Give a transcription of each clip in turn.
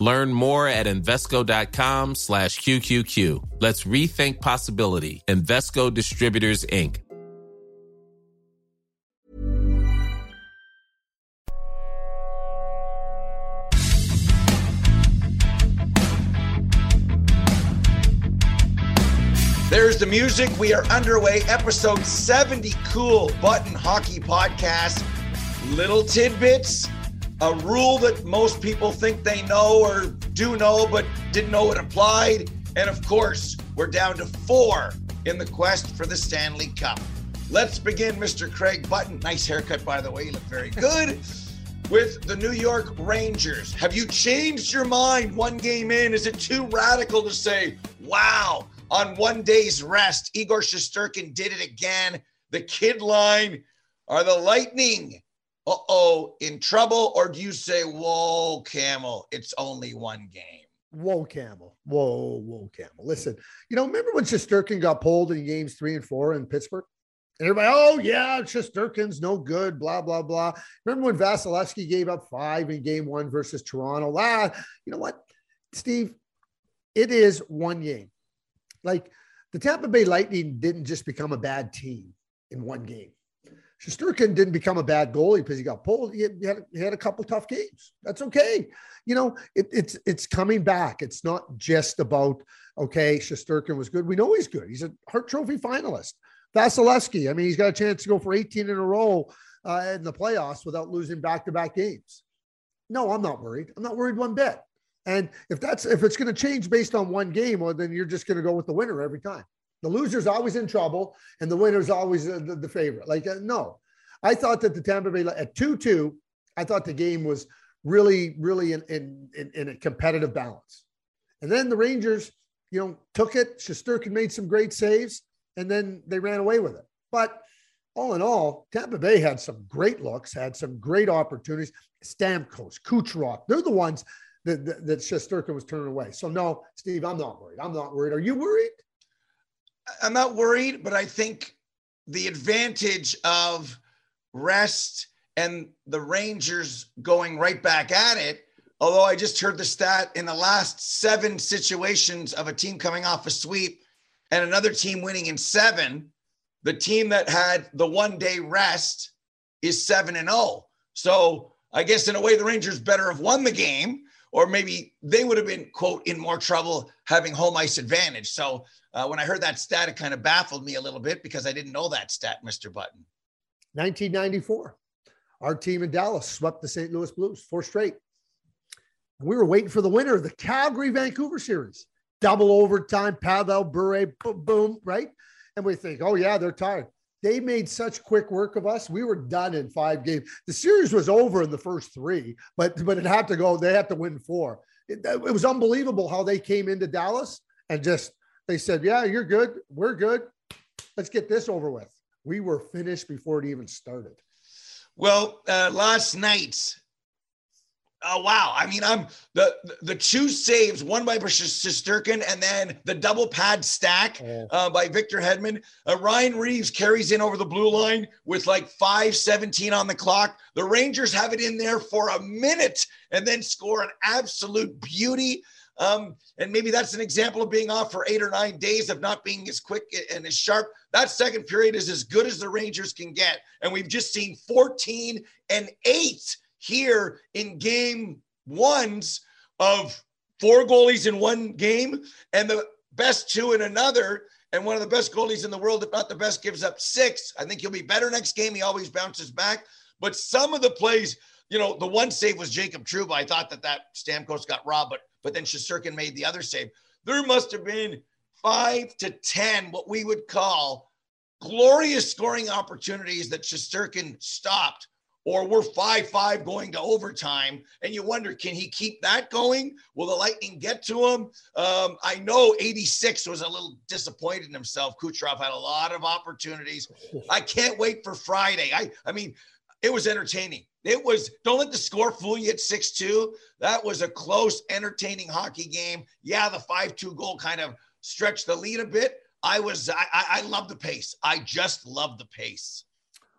Learn more at Invesco.com slash QQQ. Let's rethink possibility. Invesco Distributors, Inc. There's the music. We are underway. Episode 70 Kool Button Hockey Podcast. Little tidbits. A rule that most people think they know or do know, but didn't know it applied. And of course, we're down to four in the quest for the Stanley Cup. Let's begin, Mr. Craig Button. Nice haircut, by the way. You look very good. With the New York Rangers. Have you changed your mind one game in? Is it too radical to say, wow, on one day's rest. Igor Shesterkin did it again. The kid line are the Lightning. Oh, in trouble? Or do you say, whoa, Camel, it's only one game? Whoa, Camel. Whoa, whoa, Camel. Listen, you know, remember when Shesterkin got pulled in games three and four in Pittsburgh? And everybody, oh, yeah, Shesterkin's no good, blah, blah, blah. Remember when Vasilevskiy gave up five in game one versus Toronto? Ah, you know what, Steve? It is one game. Like the Tampa Bay Lightning didn't just become a bad team in one game. Shesterkin didn't become a bad goalie because he got pulled. He had, he had, a couple tough games. That's okay. You know, it, it's it's coming back. It's not just about okay. Shesterkin was good. We know he's good. He's a Hart Trophy finalist. Vasilevskiy. I mean, he's got a chance to go for 18 in a row uh, in the playoffs without losing back-to-back games. No, I'm not worried. I'm not worried one bit. And if that's if it's going to change based on one game, well, then you're just going to go with the winner every time. The loser's always in trouble, and the winner's always the, the, the favorite. Like uh, no, I thought that the Tampa Bay at two two, I thought the game was really really in, in in, in a competitive balance. And then the Rangers, you know, took it. Shesterkin made some great saves, and then they ran away with it. But all in all, Tampa Bay had some great looks, had some great opportunities. Stamkos, Kucherov, they're the ones that, that, that was turning away. So no, Steve, I'm not worried. I'm not worried. Are you worried? I'm not worried, but I think the advantage of rest and the Rangers going right back at it. Although I just heard the stat in the last seven situations of a team coming off a sweep and another team winning in seven, the team that had the one day rest is seven and oh. So I guess in a way, the Rangers better have won the game or maybe they would have been quote in more trouble having home ice advantage. So uh, when I heard that stat, it kind of baffled me a little bit because I didn't know that stat, Mr. Button. 1994, our team in Dallas swept the St. Louis Blues four straight. We were waiting for the winner of the Calgary Vancouver series, double overtime, Pavel Bure, boom, right? And we think, oh yeah, they're tired. They made such quick work of us. We were done in five games. The series was over in the first three, but but it had to go. They had to win four. It, it was unbelievable how they came into Dallas and just they said, "Yeah, you're good. We're good. Let's get this over with." We were finished before it even started. Well, uh, last night Oh wow! I mean, I'm the the two saves, one by Shesterkin, and then the double pad stack uh, by Victor Hedman. Uh, Ryan Reaves carries in over the blue line with like five seventeen on the clock. The Rangers have it in there for a minute and then score an absolute beauty. Um, and maybe that's an example of being off for eight or nine days of not being as quick and as sharp. That second period is as good as the Rangers can get, and we've just seen fourteen and eight here in game ones of four goalies in one game. And the best two in another, and one of the best goalies in the world, if not the best, gives up six. I think he'll be better next game. He always bounces back. But some of the plays, you know, the one save was Jacob Trouba. I thought that that Stamkos got robbed, but but then Shesterkin made the other save. There must have been five to ten what we would call glorious scoring opportunities that Shesterkin stopped or we're 5 5 going to overtime. And you wonder, can he keep that going? Will the Lightning get to him? Um, I know 86 was a little disappointed in himself. Kucherov had a lot of opportunities. I can't wait for Friday. I, I mean, it was entertaining. It was, don't let the score fool you at 6 2. That was a close, entertaining hockey game. Yeah, the 5 2 goal kind of stretched the lead a bit. I was, I, I love the pace. I just love the pace.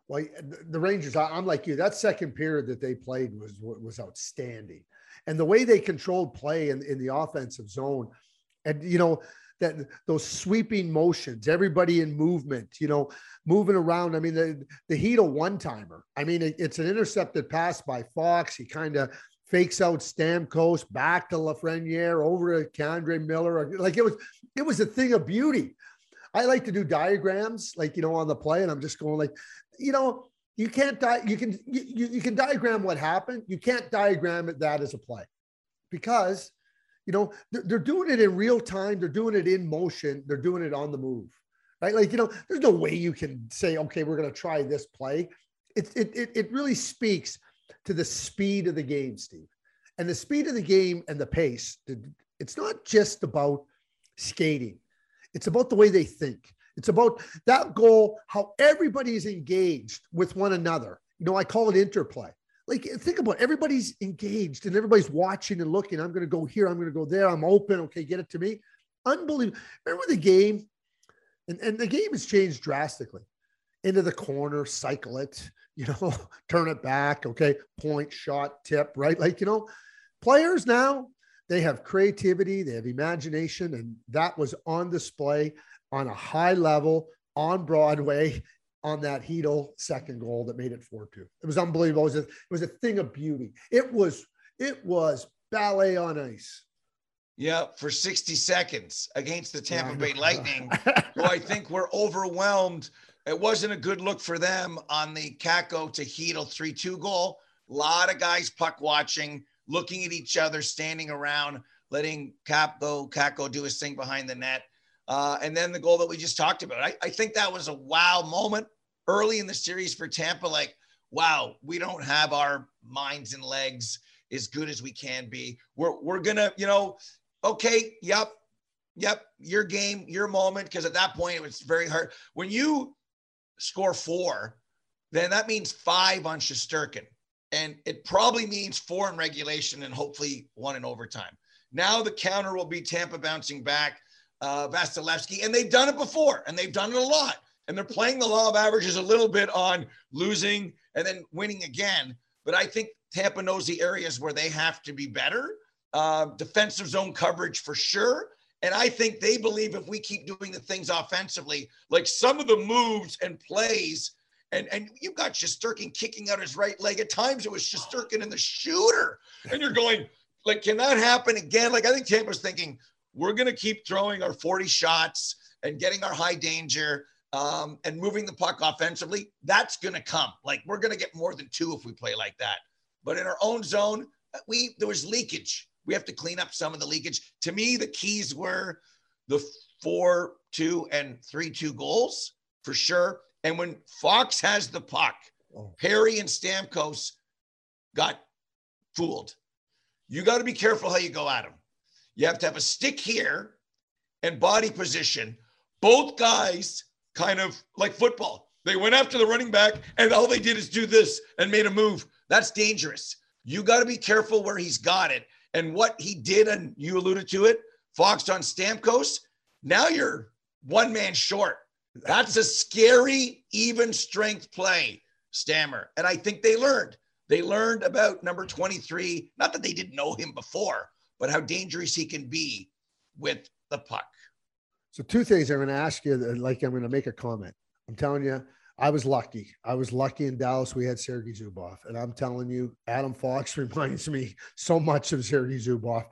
Well, the Rangers, I'm like you. That second period that they played was was outstanding, and the way they controlled play in, in the offensive zone, and you know that those sweeping motions, everybody in movement, you know, moving around. I mean, the the Heat a one timer. I mean, it, it's an intercepted pass by Fox. He kind of fakes out Stamkos back to Lafreniere over to K'Andre Miller. Like it was, it was a thing of beauty. I like to do diagrams, like you know, on the play, and I'm just going like, you know, you can't die. You can you, you can diagram what happened. You can't diagram it that as a play, because you know they're, they're doing it in real time. They're doing it in motion. They're doing it on the move, right? Like you know, there's no way you can say, okay, we're going to try this play. It it it, it really speaks to the speed of the game, Steve, and the speed of the game and the pace. It's not just about skating it's about the way they think. It's about that goal, how everybody is engaged with one another. You know, I call it interplay. Like, think about it. everybody's engaged and everybody's watching and looking. I'm going to go here. I'm going to go there. I'm open. Okay, get it to me. Unbelievable. Remember the game? And, and the game has changed drastically. Into the corner, cycle it, you know, turn it back. Okay, point, shot, tip, right? Like, you know, players now, they have creativity, they have imagination, and that was on display on a high level on Broadway on that Chytil second goal that made it 4-2. It was unbelievable. It was, a, it was a thing of beauty. It was it was ballet on ice. Yeah, for 60 seconds against the Tampa Bay Lightning, who I think were overwhelmed. It wasn't a good look for them on the Kakko to Chytil 3-2 goal. A lot of guys puck watching looking at each other, standing around, letting Cap Kaapo Kakko do his thing behind the net. Uh, and then the goal that we just talked about. I, I think that was a wow moment early in the series for Tampa. Like, wow, we don't have our minds and legs as good as we can be. We're we're gonna, you know, okay, yep, yep, your game, your moment. Because at that point, it was very hard. When you score four, then that means five on Shesterkin and it probably means four in regulation and hopefully one in overtime. Now the counter will be Tampa bouncing back, uh, Vasilevskiy, and they've done it before, and they've done it a lot. And they're playing the law of averages a little bit on losing and then winning again. But I think Tampa knows the areas where they have to be better. Uh, defensive zone coverage for sure. And I think they believe if we keep doing the things offensively, like some of the moves and plays and and you've got Shesterkin kicking out his right leg. At times it was Shesterkin in the shooter, and you're going like, can that happen again? Like I think Tampa's thinking we're going to keep throwing our 40 shots and getting our high danger um, and moving the puck offensively. That's going to come. Like we're going to get more than two if we play like that. But in our own zone, we there was leakage. We have to clean up some of the leakage. To me, the keys were the four, two, and three, two goals for sure and when Fox has the puck, oh. Perry and Stamkos got fooled. You got to be careful how you go at him. You have to have a stick here and body position. Both guys kind of like football. They went after the running back and all they did is do this and made a move. That's dangerous. You got to be careful where he's got it. And what he did, and you alluded to it, Fox on Stamkos. Now you're one man short. That's a scary, even strength play, Stammer. And I think they learned. They learned about number 23, not that they didn't know him before, but how dangerous he can be with the puck. So, two things I'm going to ask you, like I'm going to make a comment. I'm telling you, I was lucky. I was lucky in Dallas. We had Sergei Zubov. And I'm telling you, Adam Fox reminds me so much of Sergei Zubov.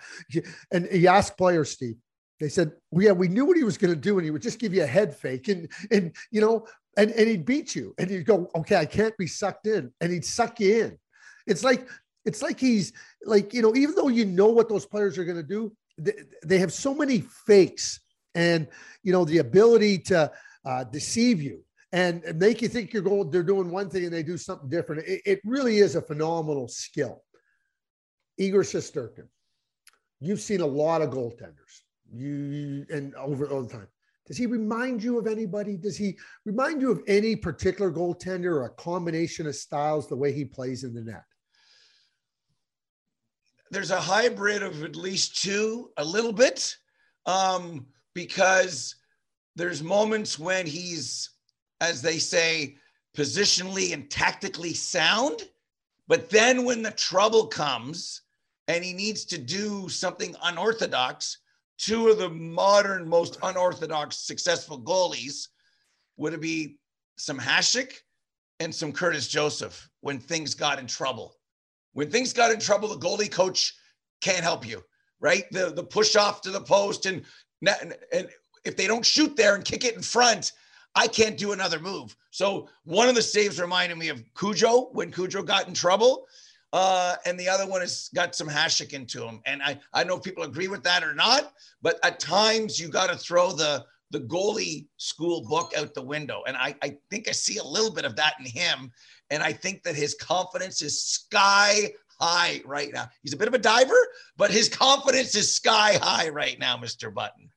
And he asked players, Steve, They said, well, yeah, we knew what he was going to do, and he would just give you a head fake, and and you know, and and he'd beat you, and you'd go, okay, I can't be sucked in, and he'd suck you in. It's like it's like he's like you know, even though you know what those players are going to do, they, they, have so many fakes, and you know, the ability to uh, deceive you and make you think you're going, they're doing one thing and they do something different. It, it really is a phenomenal skill. Igor Shesterkin, you've seen a lot of goaltenders you and over all the time. Does he remind you of anybody? Does he remind you of any particular goaltender or a combination of styles, the way he plays in the net? There's a hybrid of at least two, a little bit, um, because there's moments when he's, as they say, positionally and tactically sound. But then when the trouble comes and he needs to do something unorthodox, two of the modern most unorthodox successful goalies would be some Hasek and some Curtis Joseph when things got in trouble. When things got in trouble, the goalie coach can't help you, right? The the push off to the post and and if they don't shoot there and kick it in front, I can't do another move. So one of the saves reminded me of Cujo when Cujo got in trouble. Uh, and the other one has got some Hasek into him. And I, I know people agree with that or not, but at times you got to throw the the goalie school book out the window. And I, I think I see a little bit of that in him. And I think that his confidence is sky high right now. He's a bit of a diver, but his confidence is sky high right now, Mr. Button.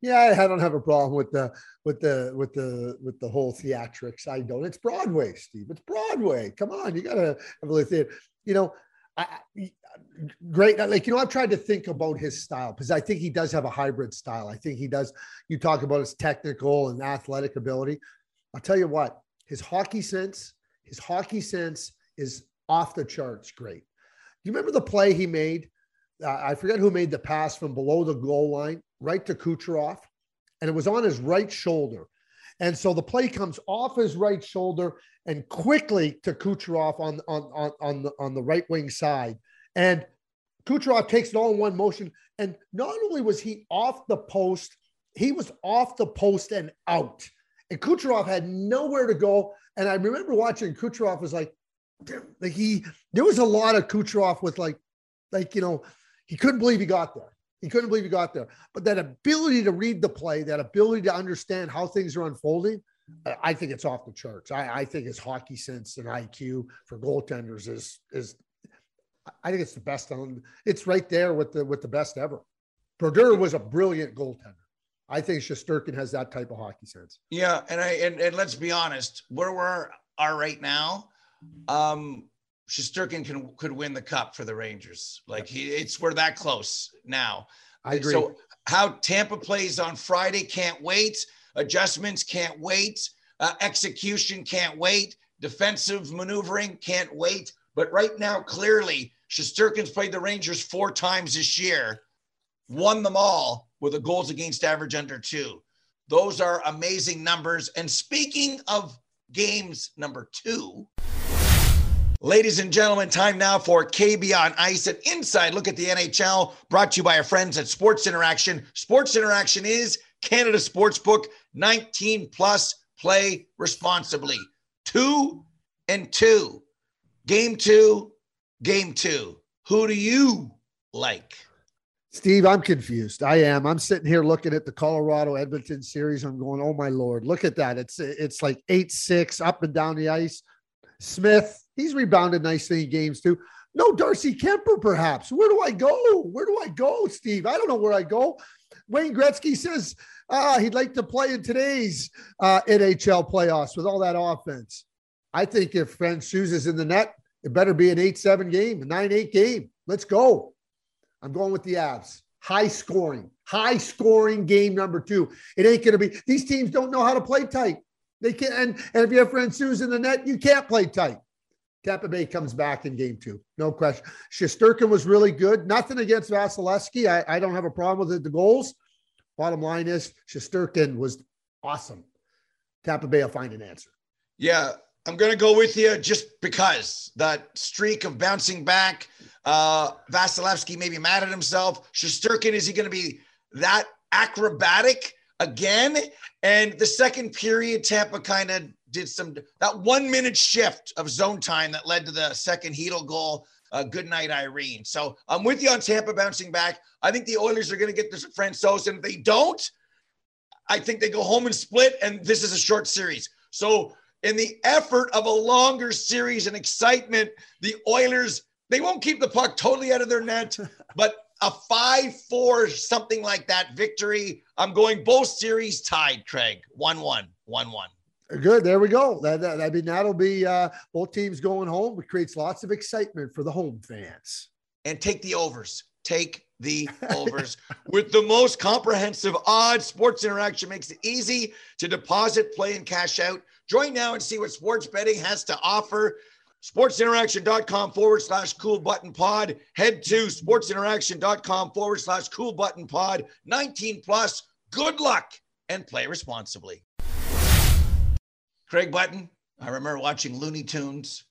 Yeah, I don't have a problem with the with the with the with the whole theatrics. I don't. It's Broadway, Steve. It's Broadway. Come on, you gotta have a theater. You know, I, great. Like you know, I've tried to think about his style because I think he does have a hybrid style. I think he does. You talk about his technical and athletic ability. I'll tell you what, his hockey sense, his hockey sense is off the charts. Great. Do you remember the play he made? Uh, I forget who made the pass from below the goal line right to Kucherov, and it was on his right shoulder. And so the play comes off his right shoulder and quickly to Kucherov on, on, on, on, the, on the right wing side. And Kucherov takes it all in one motion. And not only was he off the post, he was off the post and out. And Kucherov had nowhere to go. And I remember watching Kucherov was like, like he, there was a lot of Kucherov with like, like, you know, he couldn't believe he got there. He couldn't believe he got there. But that ability to read the play, that ability to understand how things are unfolding, I think it's off the charts. I, I think his hockey sense and IQ for goaltenders is is I think it's the best on it's right there with the with the best ever. Brodeur was a brilliant goaltender. I think Shesterkin has that type of hockey sense. Yeah, and I and, and let's be honest, where we are right now, um, Shesterkin can could win the cup for the Rangers. Like he, it's we're that close now. I agree. So how Tampa plays on Friday can't wait. Adjustments can't wait. Uh, execution can't wait. Defensive maneuvering can't wait. But right now, clearly, Shesterkin's played the Rangers four times this year, won them all with a goals against average under two. Those are amazing numbers. And speaking of games number two, Ladies and gentlemen, time now for KB on Ice, an inside look at the NHL brought to you by our friends at Sports Interaction. Sports Interaction is Canada Sportsbook 19 plus play responsibly. Two and two. Game two, game two. Who do you like? Steve, I'm confused. I am. I'm sitting here looking at the Colorado Edmonton series. I'm going, oh my lord, look at that. It's it's like eight six up and down the ice. Smith, He's rebounded nicely in games too. No Darcy Kuemper, perhaps. Where do I go? Where do I go, Steve? I don't know where I go. Wayne Gretzky says uh, he'd like to play in today's uh, NHL playoffs with all that offense. I think if Francouz is in the net, it better be an 8 7 game, a 9 8 game. Let's go. I'm going with the Avs. High scoring, high scoring game number two. It ain't going to be, these teams don't know how to play tight. They can't, and, and if you have Francouz in the net, you can't play tight. Tampa Bay comes back in game two. No question. Shesterkin was really good. Nothing against Vasilevskiy. I, I don't have a problem with it, the goals. Bottom line is Shesterkin was awesome. Tampa Bay will find an answer. Yeah, I'm going to go with you just because that streak of bouncing back. Uh, Vasilevskiy may be mad at himself. Shesterkin, is he going to be that acrobatic again. And the second period, Tampa kind of did some that one minute shift of zone time that led to the second Chytil goal. Uh, good night, Irene. So I'm with you on Tampa bouncing back. I think the Oilers are going to get this Francouz, and if they don't, I think they go home and split. And this is a short series. So in the effort of a longer series and excitement, the Oilers they won't keep the puck totally out of their net, but a 5 4, something like that victory. I'm going both series tied, Craig. 1 1, 1 1. Good. There we go. That, that, I mean, that'll be uh, both teams going home. It creates lots of excitement for the home fans. And take the overs. Take the overs. With the most comprehensive odds, Sports Interaction makes it easy to deposit, play, and cash out. Join now and see what sports betting has to offer sportsinteraction.com forward slash cool button pod. Head to sportsinteraction.com forward slash cool button pod. 19 plus. Good luck and play responsibly. Craig Button, I remember watching Looney Tunes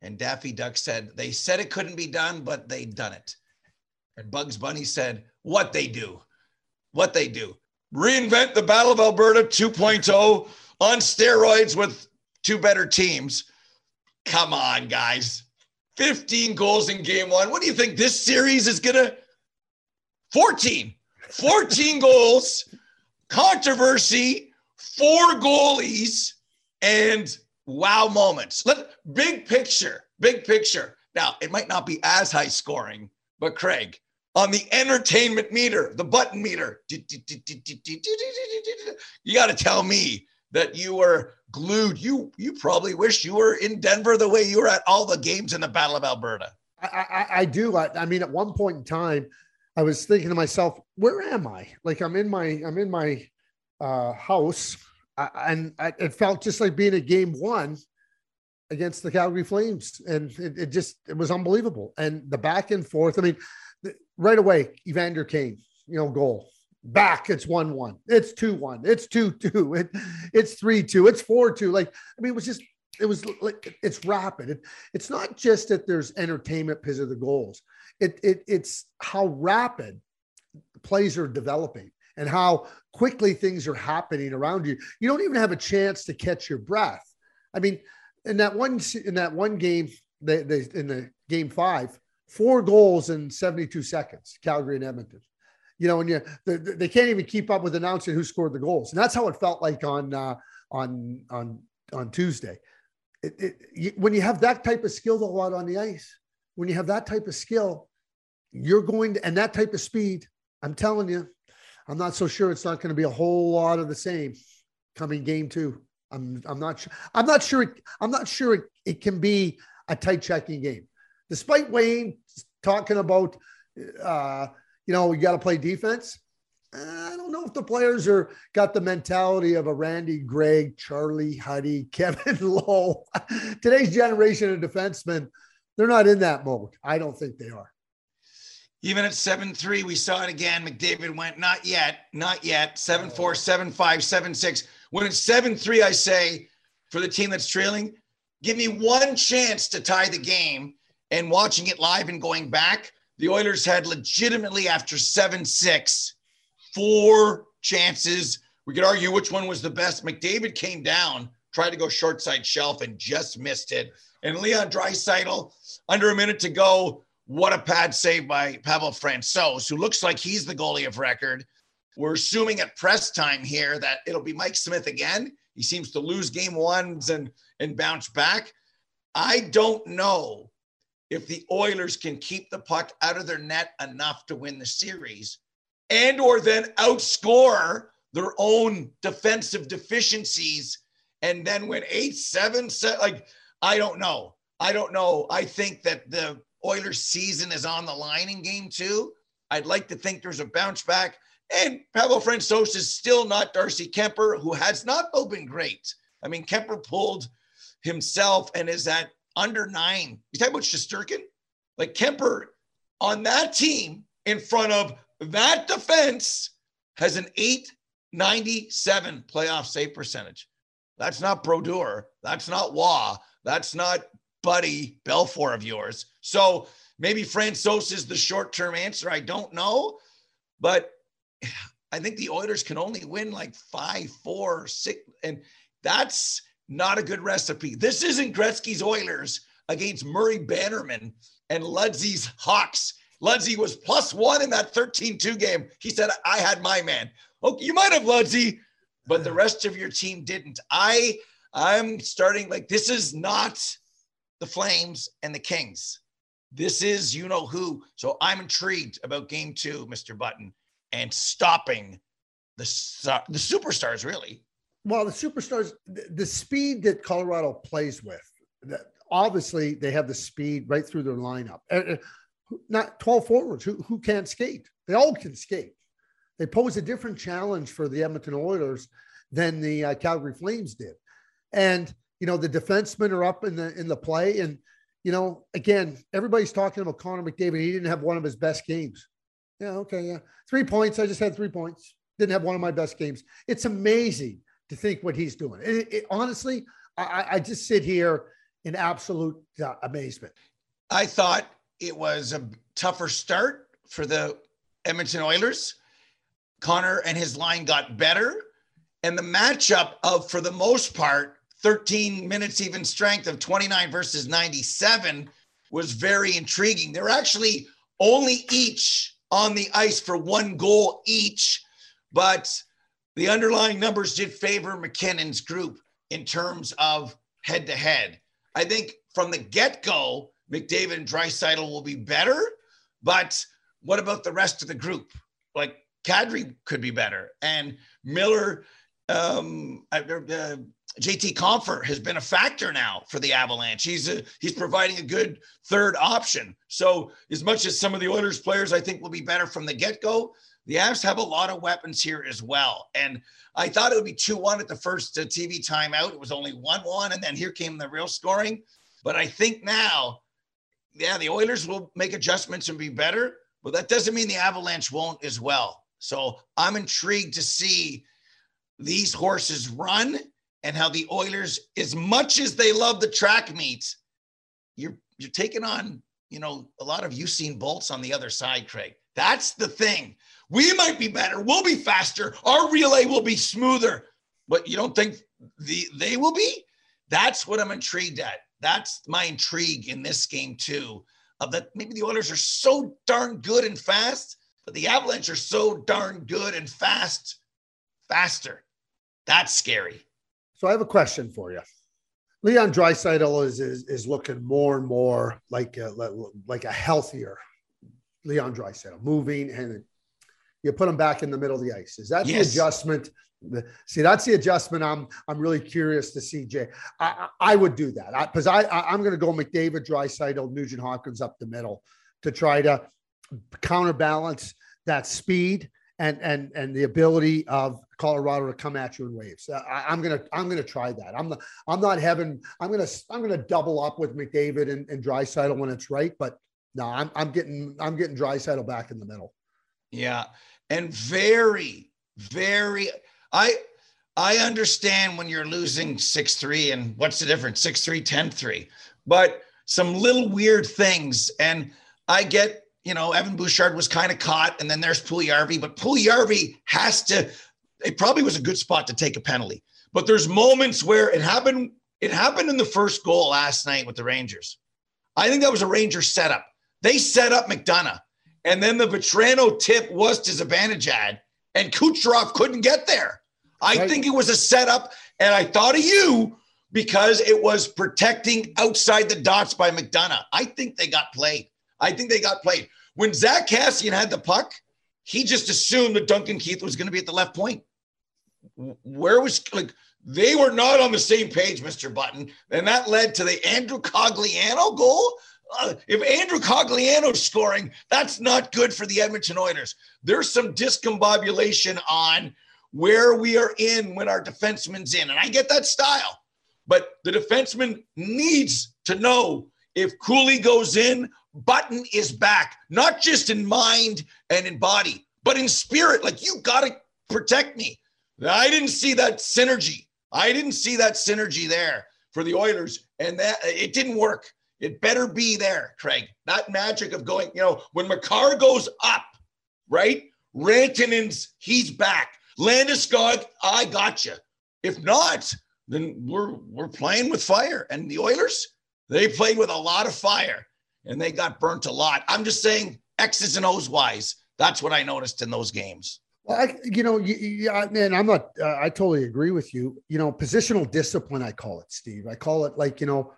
and Daffy Duck said, they said it couldn't be done, but they done it. And Bugs Bunny said, what they do, what they do. Reinvent the Battle of Alberta 2.0 on steroids with two better teams. Come on, guys. 15 goals in game one. What do you think this series is going to? 14. 14 goals, controversy, four goalies, and wow moments. Let big picture, big picture. Now, it might not be as high scoring, but Craig, on the entertainment meter, the button meter, you got to tell me that you were glued. You you probably wish you were in Denver the way you were at all the games in the Battle of Alberta. I, I, I do. I, I, mean, at one point in time, I was thinking to myself, "Where am I? Like I'm in my I'm in my uh, house, and it felt just like being at Game One against the Calgary Flames, and it, it just it was unbelievable. And the back and forth. I mean, right away, Evander Kane, you know, goal back it's one one. It's two one. It's two two. It, it's three two. It's four two. Like i mean it was just it was like it's rapid. It, it's not just that there's entertainment because of the goals. It, it it's how rapid plays are developing and how quickly things are happening around you. You don't even have a chance to catch your breath. I mean in that one in that one game they, they in the game five four goals in 72 seconds calgary and edmonton you know, and you they, they can't even keep up with announcing who scored the goals, and that's how it felt like on uh, on on on Tuesday. It, it, you, when you have that type of skill though out on the ice, when you have that type of skill, you're going to and that type of speed. I'm telling you, I'm not so sure it's not going to be a whole lot of the same coming game two. I'm I'm not sure. I'm not sure. It, I'm not sure it, it can be a tight checking game, despite Wayne talking about. Uh, you know, you got to play defense. Eh, I don't know if the players are got the mentality of a Randy Gregg, Charlie Huddy, Kevin Lowe. Today's generation of defensemen, they're not in that mode. I don't think they are. Even at 7 3, we saw it again. McDavid went, not yet, not yet. 7 4, 7 5, 7 6. When it's 7 3, I say for the team that's trailing, give me one chance to tie the game. And watching it live and going back, the Oilers had legitimately, after 7 6, four chances. We could argue which one was the best. McDavid came down, tried to go short side shelf, and just missed it. And Leon Draisaitl, under a minute to go, what a pad save by Pavel Francouz, who looks like he's the goalie of record. We're assuming at press time here that it'll be Mike Smith again. He seems to lose game ones and and bounce back. I don't know if the Oilers can keep the puck out of their net enough to win the series and or then outscore their own defensive deficiencies and then win eight, seven, seven, like I don't know. I don't know. I think that the Oilers season is on the line in game two. I'd like to think there's a bounce back. And Pavel Francouz is still not Darcy Kuemper, who has not been great. I mean, Kuemper pulled himself and is at under nine. You talking about Shesterkin? Like Kuemper on that team in front of that defense has an 897 playoff save percentage. That's not Brodeur. That's not Wah. That's not Buddy Belfour of yours. So maybe Francouz is the short term answer. I don't know. But I think the Oilers can only win like five, four, six, and that's not a good recipe. This isn't Gretzky's Oilers against Murray Bannerman and Ludzik's Hawks. Ludzik was plus one in that 13 2 game. He said, I had my man. Okay, you might have Ludzik, but the rest of your team didn't. I I'm starting like this is not the Flames and the Kings. This is you know who. So I'm intrigued about game two, Mr. Button, and stopping the the superstars really. Well, the superstars, the, the speed that Colorado plays with, that obviously they have the speed right through their lineup. Uh, not 12 forwards who, who can't skate. They all can skate. They pose a different challenge for the Edmonton Oilers than the uh, Calgary Flames did. And you know the defensemen are up in the in the play, and you know again everybody's talking about Connor McDavid. He didn't have one of his best games. Yeah, okay, yeah, three points. I just had three points. Didn't have one of my best games. It's amazing to think what he's doing. It, it, honestly, I, I, just sit here in absolute uh, amazement. I thought it was a tougher start for the Edmonton Oilers. Connor and his line got better. And the matchup of, for the most part, 13 minutes even strength of 29 versus 97 was very intriguing. They're actually only each on the ice for one goal each, but the underlying numbers did favor MacKinnon's group in terms of head to head. I think from the get go, McDavid and Draisaitl will be better, but what about the rest of the group? Like Kadri could be better, and Miller um, uh, uh JT Compher has been a factor now for the Avalanche. He's a, he's providing a good third option. So as much as some of the Oilers players I think will be better from the get go, the Avs have a lot of weapons here as well. And I thought it would be 2 1 at the first uh, TV timeout. It was only 1 1. And then here came the real scoring. But I think now, yeah, the Oilers will make adjustments and be better. But that doesn't mean the Avalanche won't as well. So I'm intrigued to see these horses run and how the Oilers, as much as they love the track meets, you're you're taking on, you know, a lot of Usain Bolts on the other side, Craig. That's the thing. We might be better. We'll be faster. Our relay will be smoother. But you don't think the they will be? That's what I'm intrigued at. That's my intrigue in this game too. Of that maybe the Oilers are so darn good and fast, but the Avalanche are so darn good and fast, faster. That's scary. So I have a question for you. Leon Draisaitl is, is is looking more and more like a, like a healthier Leon Draisaitl, moving and you put them back in the middle of the ice. Is that yes. the adjustment? See, that's the adjustment. I'm I'm really curious to see Jay. I, I, I would do that because I, I, am going to go McDavid, Draisaitl, Nugent Hopkins up the middle to try to counterbalance that speed and and and the ability of Colorado to come at you in waves. Uh, I, am gonna I'm gonna try that. I'm not I'm not having I'm gonna I'm gonna double up with McDavid and, and when it's right, but no, I'm I'm getting I'm getting Draisaitl back in the middle. Yeah, and very very I I understand when you're losing six three and what's the difference six three ten three, but some little weird things and I get you know, Evan Bouchard was kind of caught, and then there's Puljujarvi, but Puljujarvi has to. It probably was a good spot to take a penalty, but there's moments where it happened. It happened in the first goal last night with the Rangers. I think that was a Ranger setup. They set up McDonagh, and then the Vatrano tip was to Zibanejad, and Kucherov couldn't get there. I right. think it was a setup, and I thought of you because it was protecting outside the dots by McDonagh. I think they got played. I think they got played. When Zack Kassian had the puck, he just assumed that Duncan Keith was going to be at the left point. Where was like they were not on the same page, Mr. Button, and that led to the Andrew Cogliano goal. Uh, if Andrew Cogliano's scoring, that's not good for the Edmonton Oilers. There's some discombobulation on where we are in when our defenseman's in, and I get that style, but the defenseman needs to know if Cooley goes in Button is back, not just in mind and in body, but in spirit. Like, you got to protect me. I didn't see that synergy. I didn't see that synergy there for the Oilers, and that it didn't work. It better be there, Craig. That magic of going, you know, when Makar goes up, right? Rantanen's, he's back. Landeskog, I got you. If not, then we're we're playing with fire. And the Oilers, they played with a lot of fire and they got burnt a lot. I'm just saying X's and O's wise. That's what I noticed in those games. Well, I, you know, yeah, man, I'm not. Uh, I totally agree with you. You know, positional discipline. I call it, Steve. I call it like you know,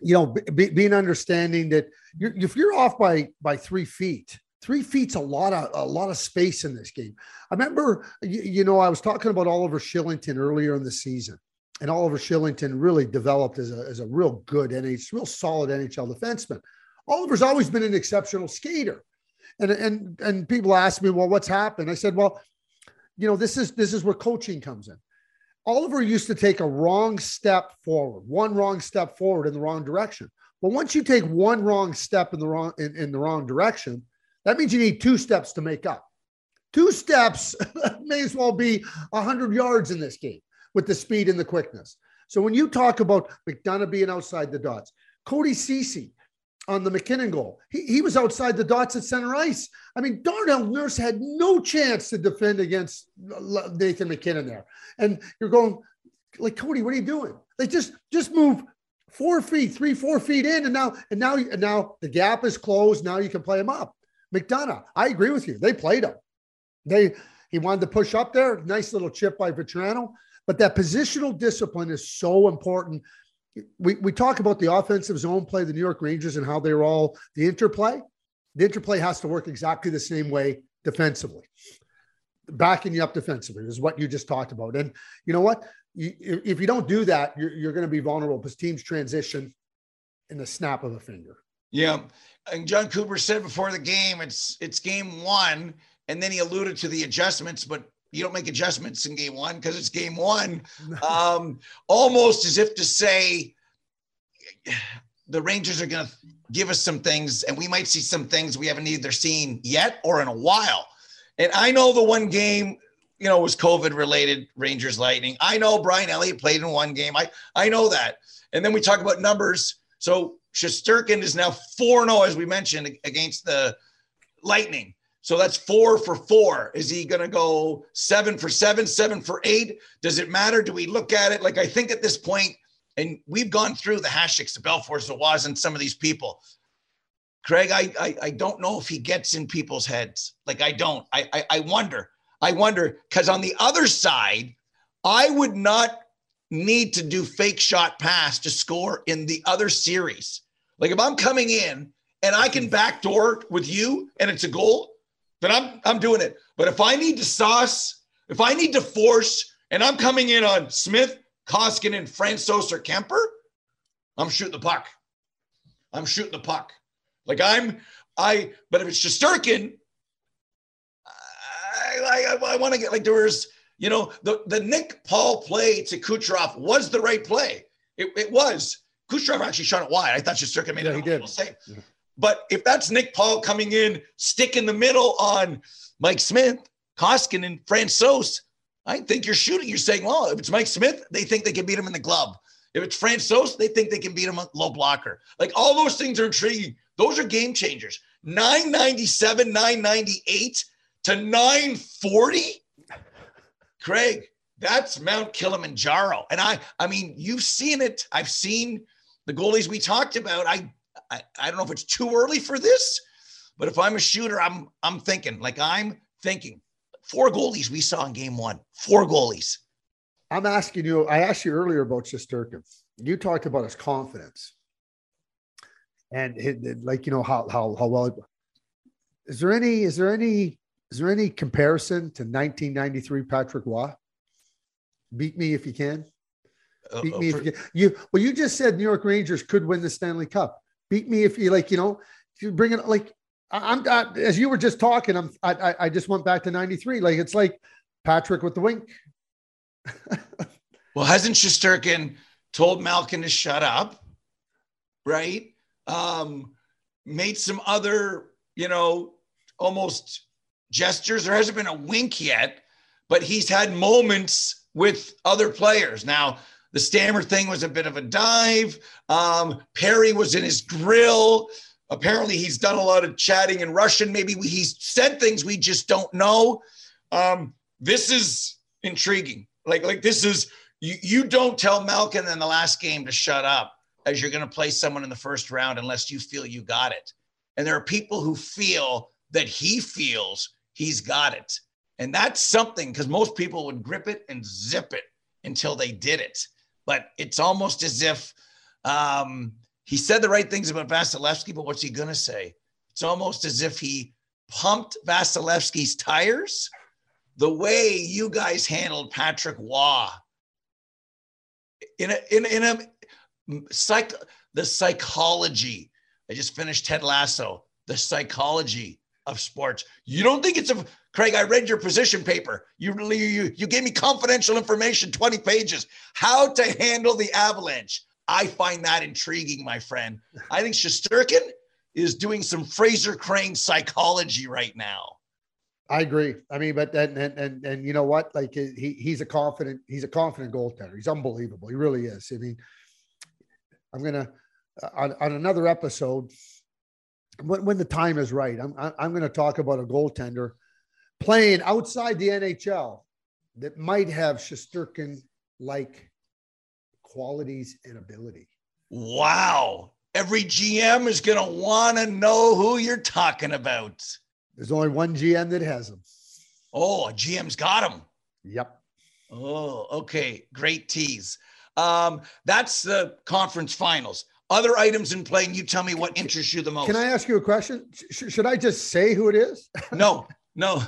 you know, be, being understanding that you're, if you're off by by three feet, three feet's a lot of a lot of space in this game. I remember, you, you know, I was talking about Oliver Kylington earlier in the season, and Oliver Kylington really developed as a as a real good NHL, real solid NHL defenseman. Oliver's always been an exceptional skater and and and people ask me, well, what's happened? I said, well, you know, this is this is where coaching comes in. Oliver used to take a wrong step forward, one wrong step forward in the wrong direction. But once you take one wrong step in the wrong in, in the wrong direction, that means you need two steps to make up. Two steps may as well be 100 yards in this game with the speed and the quickness. So when you talk about McDonagh being outside the dots, Cody Ceci on the MacKinnon goal. He, he was outside the dots at center ice. I mean, Darnell Nurse had no chance to defend against Nathan MacKinnon there. And you're going, like, Cody, what are you doing? Like, just just move four feet, three, four feet in, and now and now and now the gap is closed. Now you can play him up. McDonagh, I agree with you. They played him. They he wanted to push up there. Nice little chip by Vatrano. But that positional discipline is so important we, we talk about the offensive zone play, the New York Rangers, and how they're all the interplay. The interplay has to work exactly the same way defensively. Backing you up defensively is what you just talked about. And you know what? You, if you don't do that, you're, you're going to be vulnerable because teams transition in the snap of a finger. Yeah. And John Cooper said before the game, it's it's game one. And then he alluded to the adjustments, but you don't make adjustments in game one because it's game one. Um, almost as if to say the Rangers are going to give us some things, and we might see some things we haven't either seen yet or in a while. And I know the one game, you know, was COVID related, Rangers Lightning. I know Brian Elliott played in one game. I I know that. And then we talk about numbers. So Shesterkin is now 4 0, as we mentioned, against the Lightning. So that's four for four. Is he going to go seven for seven, seven for eight? Does it matter? Do we look at it? Like, I think at this point, and we've gone through the Haseks, the Belfours, the was, and some of these people. Craig, I, I, I don't know if he gets in people's heads. Like, I don't. I, I, I wonder. I wonder because on the other side, I would not need to do fake shot pass to score in the other series. Like, if I'm coming in and I can backdoor with you and it's a goal, then I'm I'm doing it. But if I need to sauce, if I need to force, and I'm coming in on Smith, Koskinen, Francouz, or Kuemper, I'm shooting the puck. I'm shooting the puck. Like I'm I. But if it's Shesterkin, I, I, I want to get like there was, you know, the the Nick Paul play to Kucherov was the right play. It, it was. Kucherov actually shot it wide. I thought Shesterkin made yeah, it. He did. Save. But if that's Nick Paul coming in, stick in the middle on Mike Smith, Koskin, and Francouz, I think you're shooting. You're saying, well, if it's Mike Smith, they think they can beat him in the glove. If it's Francouz, they think they can beat him low blocker. Like all those things are intriguing. Those are game changers. 997, 998 to 940. Craig, that's Mount Kilimanjaro. And I, I mean, you've seen it. I've seen the goalies we talked about. I I, I don't know if it's too early for this, but if I'm a shooter, I'm I'm thinking like I'm thinking four goalies we saw in game one, four goalies. I'm asking you. I asked you earlier about Shesterkin. You talked about his confidence, and it, like you know how how how well. Is there any? Is there any? Is there any comparison to 1993 Patrick Roy? Beat me if you can. Uh, Beat uh, me for, if you can. You well, you just said New York Rangers could win the Stanley Cup beat me if you like, you know, you bring it like I'm I, as you were just talking, I'm I, I just went back to 93. Like it's like Patrick with the wink. well, hasn't Shesterkin told Malkin to shut up? Right? Um, made some other, you know, almost gestures. There hasn't been a wink yet, but he's had moments with other players. Now, the Stammer thing was a bit of a dive. Um, Perry was in his grill. apparently he's done a lot of chatting in Russian. Maybe he's said things we just don't know. Um, this is intriguing. Like, like this is you, you don't tell Malkin in the last game to shut up as you're going to play someone in the first round unless you feel you got it. And there are people who feel that he feels he's got it. And that's something because most people would grip it and zip it until they did it. But it's almost as if um, he said the right things about Vasilevskiy, but what's he going to say? It's almost as if he pumped Vasilevskiy's tires the way you guys handled Patrick Roy in a in, in a psych the psychology. I just finished Ted Lasso, the psychology of sports. You don't think it's a Craig? I read your position paper. You you you gave me confidential information, 20 pages. How to handle the avalanche. I find that intriguing, my friend. I think Shesterkin is doing some Frasier Crane psychology right now. I agree. I mean, but and and and, and you know what? Like he he's a confident he's a confident goaltender. He's unbelievable. He really is. I mean, I'm gonna on, on another episode when, when the time is right. I'm I'm gonna talk about a goaltender playing outside the NHL that might have Shesterkin like qualities and ability. Wow. Every GM is going to want to know who you're talking about. There's only one GM that has them. Oh, GM's got them. Yep. Oh, okay. Great tease. Um, that's the conference finals. Other items in play, and you tell me what interests you the most. Can I ask you a question? Sh- should I just say who it is? no, no.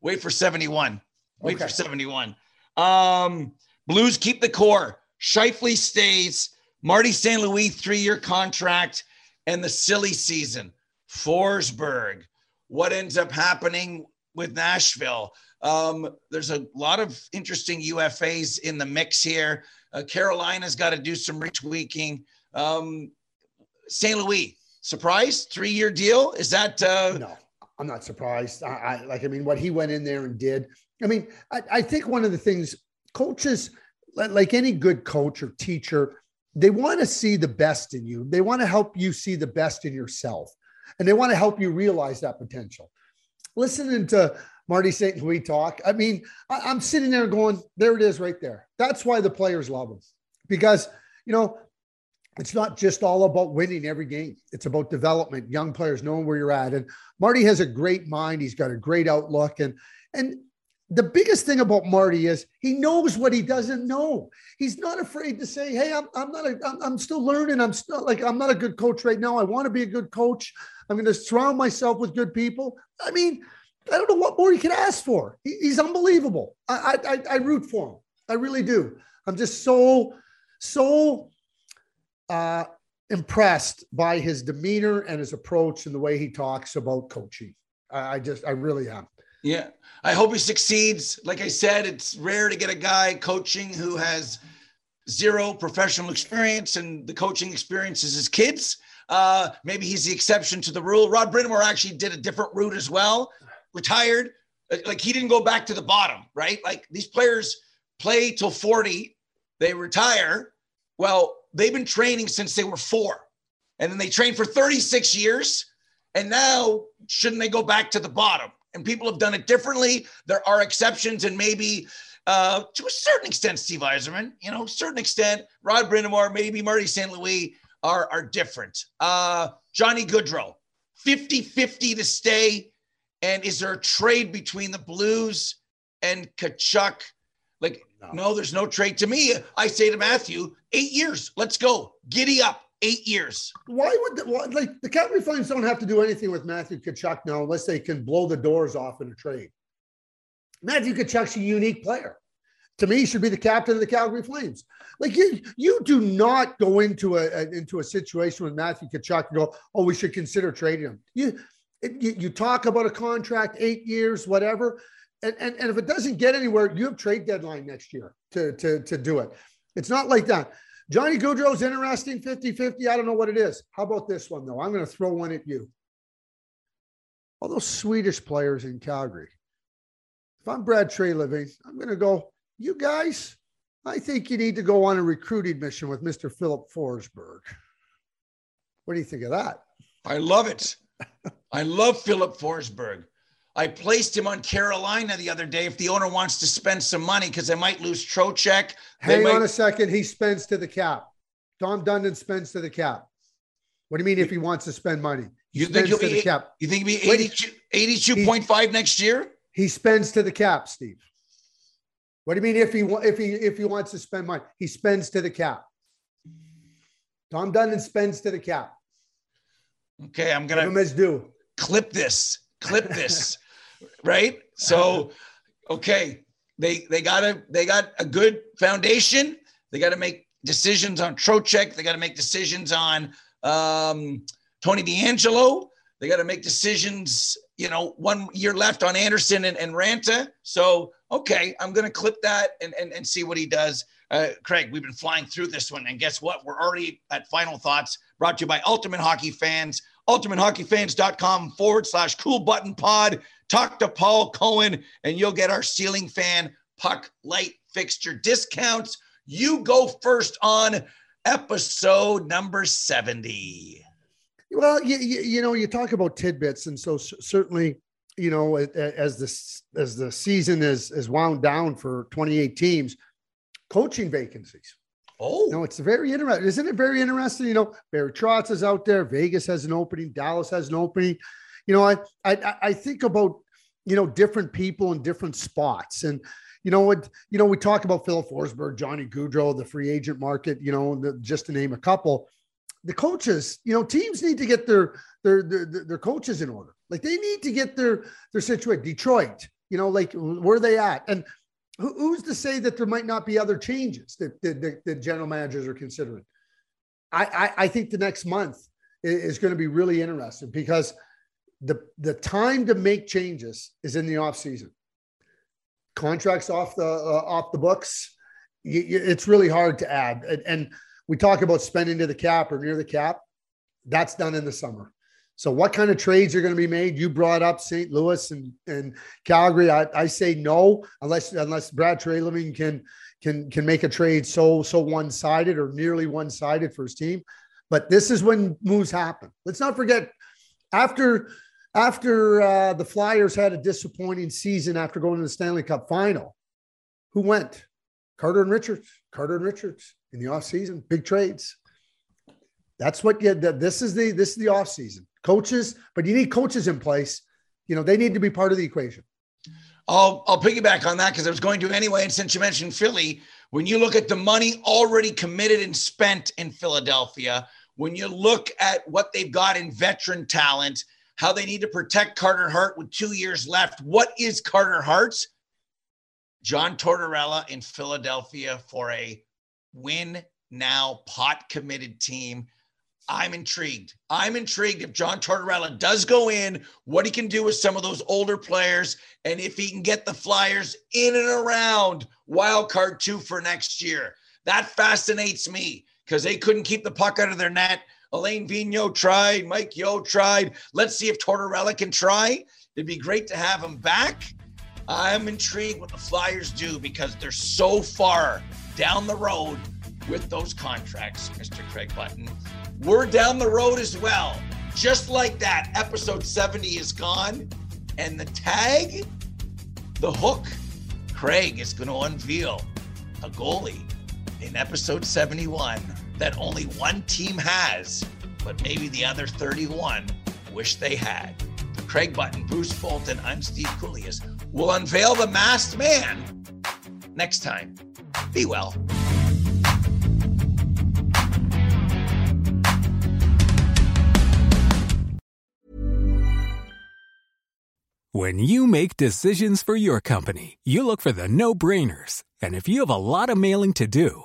Wait for 71. Wait okay. for 71. Um, Blues keep the core. Scheifele stays. Marty St. Louis, three year contract, and the silly season. Forsberg, what ends up happening with Nashville. Um, there's a lot of interesting UFAs in the mix here. Uh, Carolina's got to do some retweaking. Um, St. Louis, surprise, three year deal. Is that? Uh... No, I'm not surprised. I, I, like, I mean, what he went in there and did. I mean, I, I think one of the things coaches, like any good coach or teacher, they want to see the best in you. They want to help you see the best in yourself and they want to help you realize that potential. Listening to Marty St. Louis talk, I mean, I, am sitting there going, there it is right there. That's why the players love him because, you know, it's not just all about winning every game. It's about development, young players knowing where you're at. And Marty has a great mind. He's got a great outlook. And, and the biggest thing about Marty is he knows what he doesn't know. He's not afraid to say, "Hey, I'm, I'm not a, I'm, I'm still learning. I'm still like I'm not a good coach right now. I want to be a good coach. I'm going to surround myself with good people." I mean, I don't know what more he can ask for. He, he's unbelievable. I, I I root for him. I really do. I'm just so so uh, impressed by his demeanor and his approach and the way he talks about coaching. I, I just I really am. Yeah. I hope he succeeds. Like I said, it's rare to get a guy coaching who has zero professional experience and the coaching experience is his kids. Uh, maybe he's the exception to the rule. Rod Brind'Amour actually did a different route as well, retired. Like he didn't go back to the bottom, right? Like these players play till 40, they retire. Well, they've been training since they were four. And then they trained for 36 years. And now, shouldn't they go back to the bottom? and people have done it differently. There are exceptions, and maybe uh, to a certain extent, Steve Yzerman, you know, certain extent, Rod Brind'Amour, maybe Marty St. Louis are, are different. Uh, Johnny Gaudreau, 50 50 to stay. And is there a trade between the Blues and Tkachuk? Like, no. no, there's no trade. To me, I say to Matthew, eight years, let's go, giddy up eight years. Why would the, why, like the Calgary Flames don't have to do anything with Matthew Tkachuk now unless they can blow the doors off in a trade. Matthew Tkachuk's a unique player. To me, he should be the captain of the Calgary Flames. Like you, you do not go into a, a into a situation with Matthew Tkachuk and go, "Oh, we should consider trading him." You, you, you talk about a contract, eight years, whatever, and, and and if it doesn't get anywhere, you have trade deadline next year to to to do it. It's not like that. Johnny Gaudreau's interesting 50 50. I don't know what it is. How about this one, though? I'm going to throw one at you. All those Swedish players in Calgary. If I'm Brad Treliving, I'm going to go, you guys, I think you need to go on a recruiting mission with Mr. Filip Forsberg. What do you think of that? I love it. I love Filip Forsberg. I placed him on Carolina the other day. If the owner wants to spend some money, because they might lose Trocheck. Hang might... on a second. He spends to the cap. Tom Dundon spends to the cap. What do you mean if he wants to spend money? He you think he'll be cap? You think he'll be 82, 82.5 next year? He spends to the cap, Steve. What do you mean if he if he if he wants to spend money? He spends to the cap. Tom Dundon spends to the cap. Okay, I'm gonna Give him his due. clip this. Clip this. right? So, okay, they they got a they got a good foundation. They got to make decisions on Trocheck. They got to make decisions on um, Tony DeAngelo. They got to make decisions. You know, one year left on Anderson and, and Raanta. So, okay, I'm going to clip that and, and, and see what he does. Uh, Craig, we've been flying through this one. And guess what? We're already at final thoughts brought to you by Ultimate Hockey Fans ultimatehockeyfans.com forward slash cool button pod. Talk to Paul Cohen and you'll get our ceiling fan puck light fixture discounts. You go first on episode number 70. Well, you, you, you know, you talk about tidbits, and so certainly, you know, as this as the season is is wound down for 28 teams, coaching vacancies. Oh, no, it's very interesting. Isn't it very interesting? You know, Barry Trotz is out there. Vegas has an opening. Dallas has an opening. You know, I I I think about you know different people in different spots, and you know what you know we talk about Phil Forsberg, Johnny Gaudreau, the free agent market. You know, the, just to name a couple. The coaches, you know, teams need to get their their their, their coaches in order. Like they need to get their their situation. Detroit, you know, like where they at? And who's to say that there might not be other changes that the, the, general managers are considering? I, I, I think the next month is going to be really interesting because the the time to make changes is in the off season. Contracts off the uh, off the books, it's really hard to add. And, and we talk about spending to the cap or near the cap. That's done in the summer. So, what kind of trades are going to be made? You brought up St. Louis and, and Calgary. I, I say no, unless unless Brad Treliving can can can make a trade so so one sided or nearly one sided for his team. But this is when moves happen. Let's not forget after after uh, the Flyers had a disappointing season after going to the Stanley Cup final. Who went? Carter and Richards. Carter and Richards in the offseason, big trades. That's what you. This is the this is the offseason coaches, but you need coaches in place. You know, they need to be part of the equation. I'll I'll piggyback on that because I was going to anyway. And since you mentioned Philly, when you look at the money already committed and spent in Philadelphia, when you look at what they've got in veteran talent, how they need to protect Carter Hart with two years left. What is Carter Hart's? John Tortorella in Philadelphia for a win now pot committed team I'm intrigued. I'm intrigued if John Tortorella does go in, what he can do with some of those older players, and if he can get the Flyers in and around wild card two for next year. That fascinates me because they couldn't keep the puck out of their net. Alain Vigneault tried, Mike Yeo tried. Let's see if Tortorella can try. It'd be great to have him back. I'm intrigued what the Flyers do because they're so far down the road with those contracts, Mr. Craig Button. We're down the road as well. Just like that, episode 70 is gone. And the tag, the hook, Craig is going to unveil a goalie in episode 71 that only one team has, but maybe the other 31 wish they had. Craig Button, Bruce Fulton, I'm Steve Kouleas. We'll unveil the masked man next time. Be well. When you make decisions for your company, you look for the no brainers. And if you have a lot of mailing to do,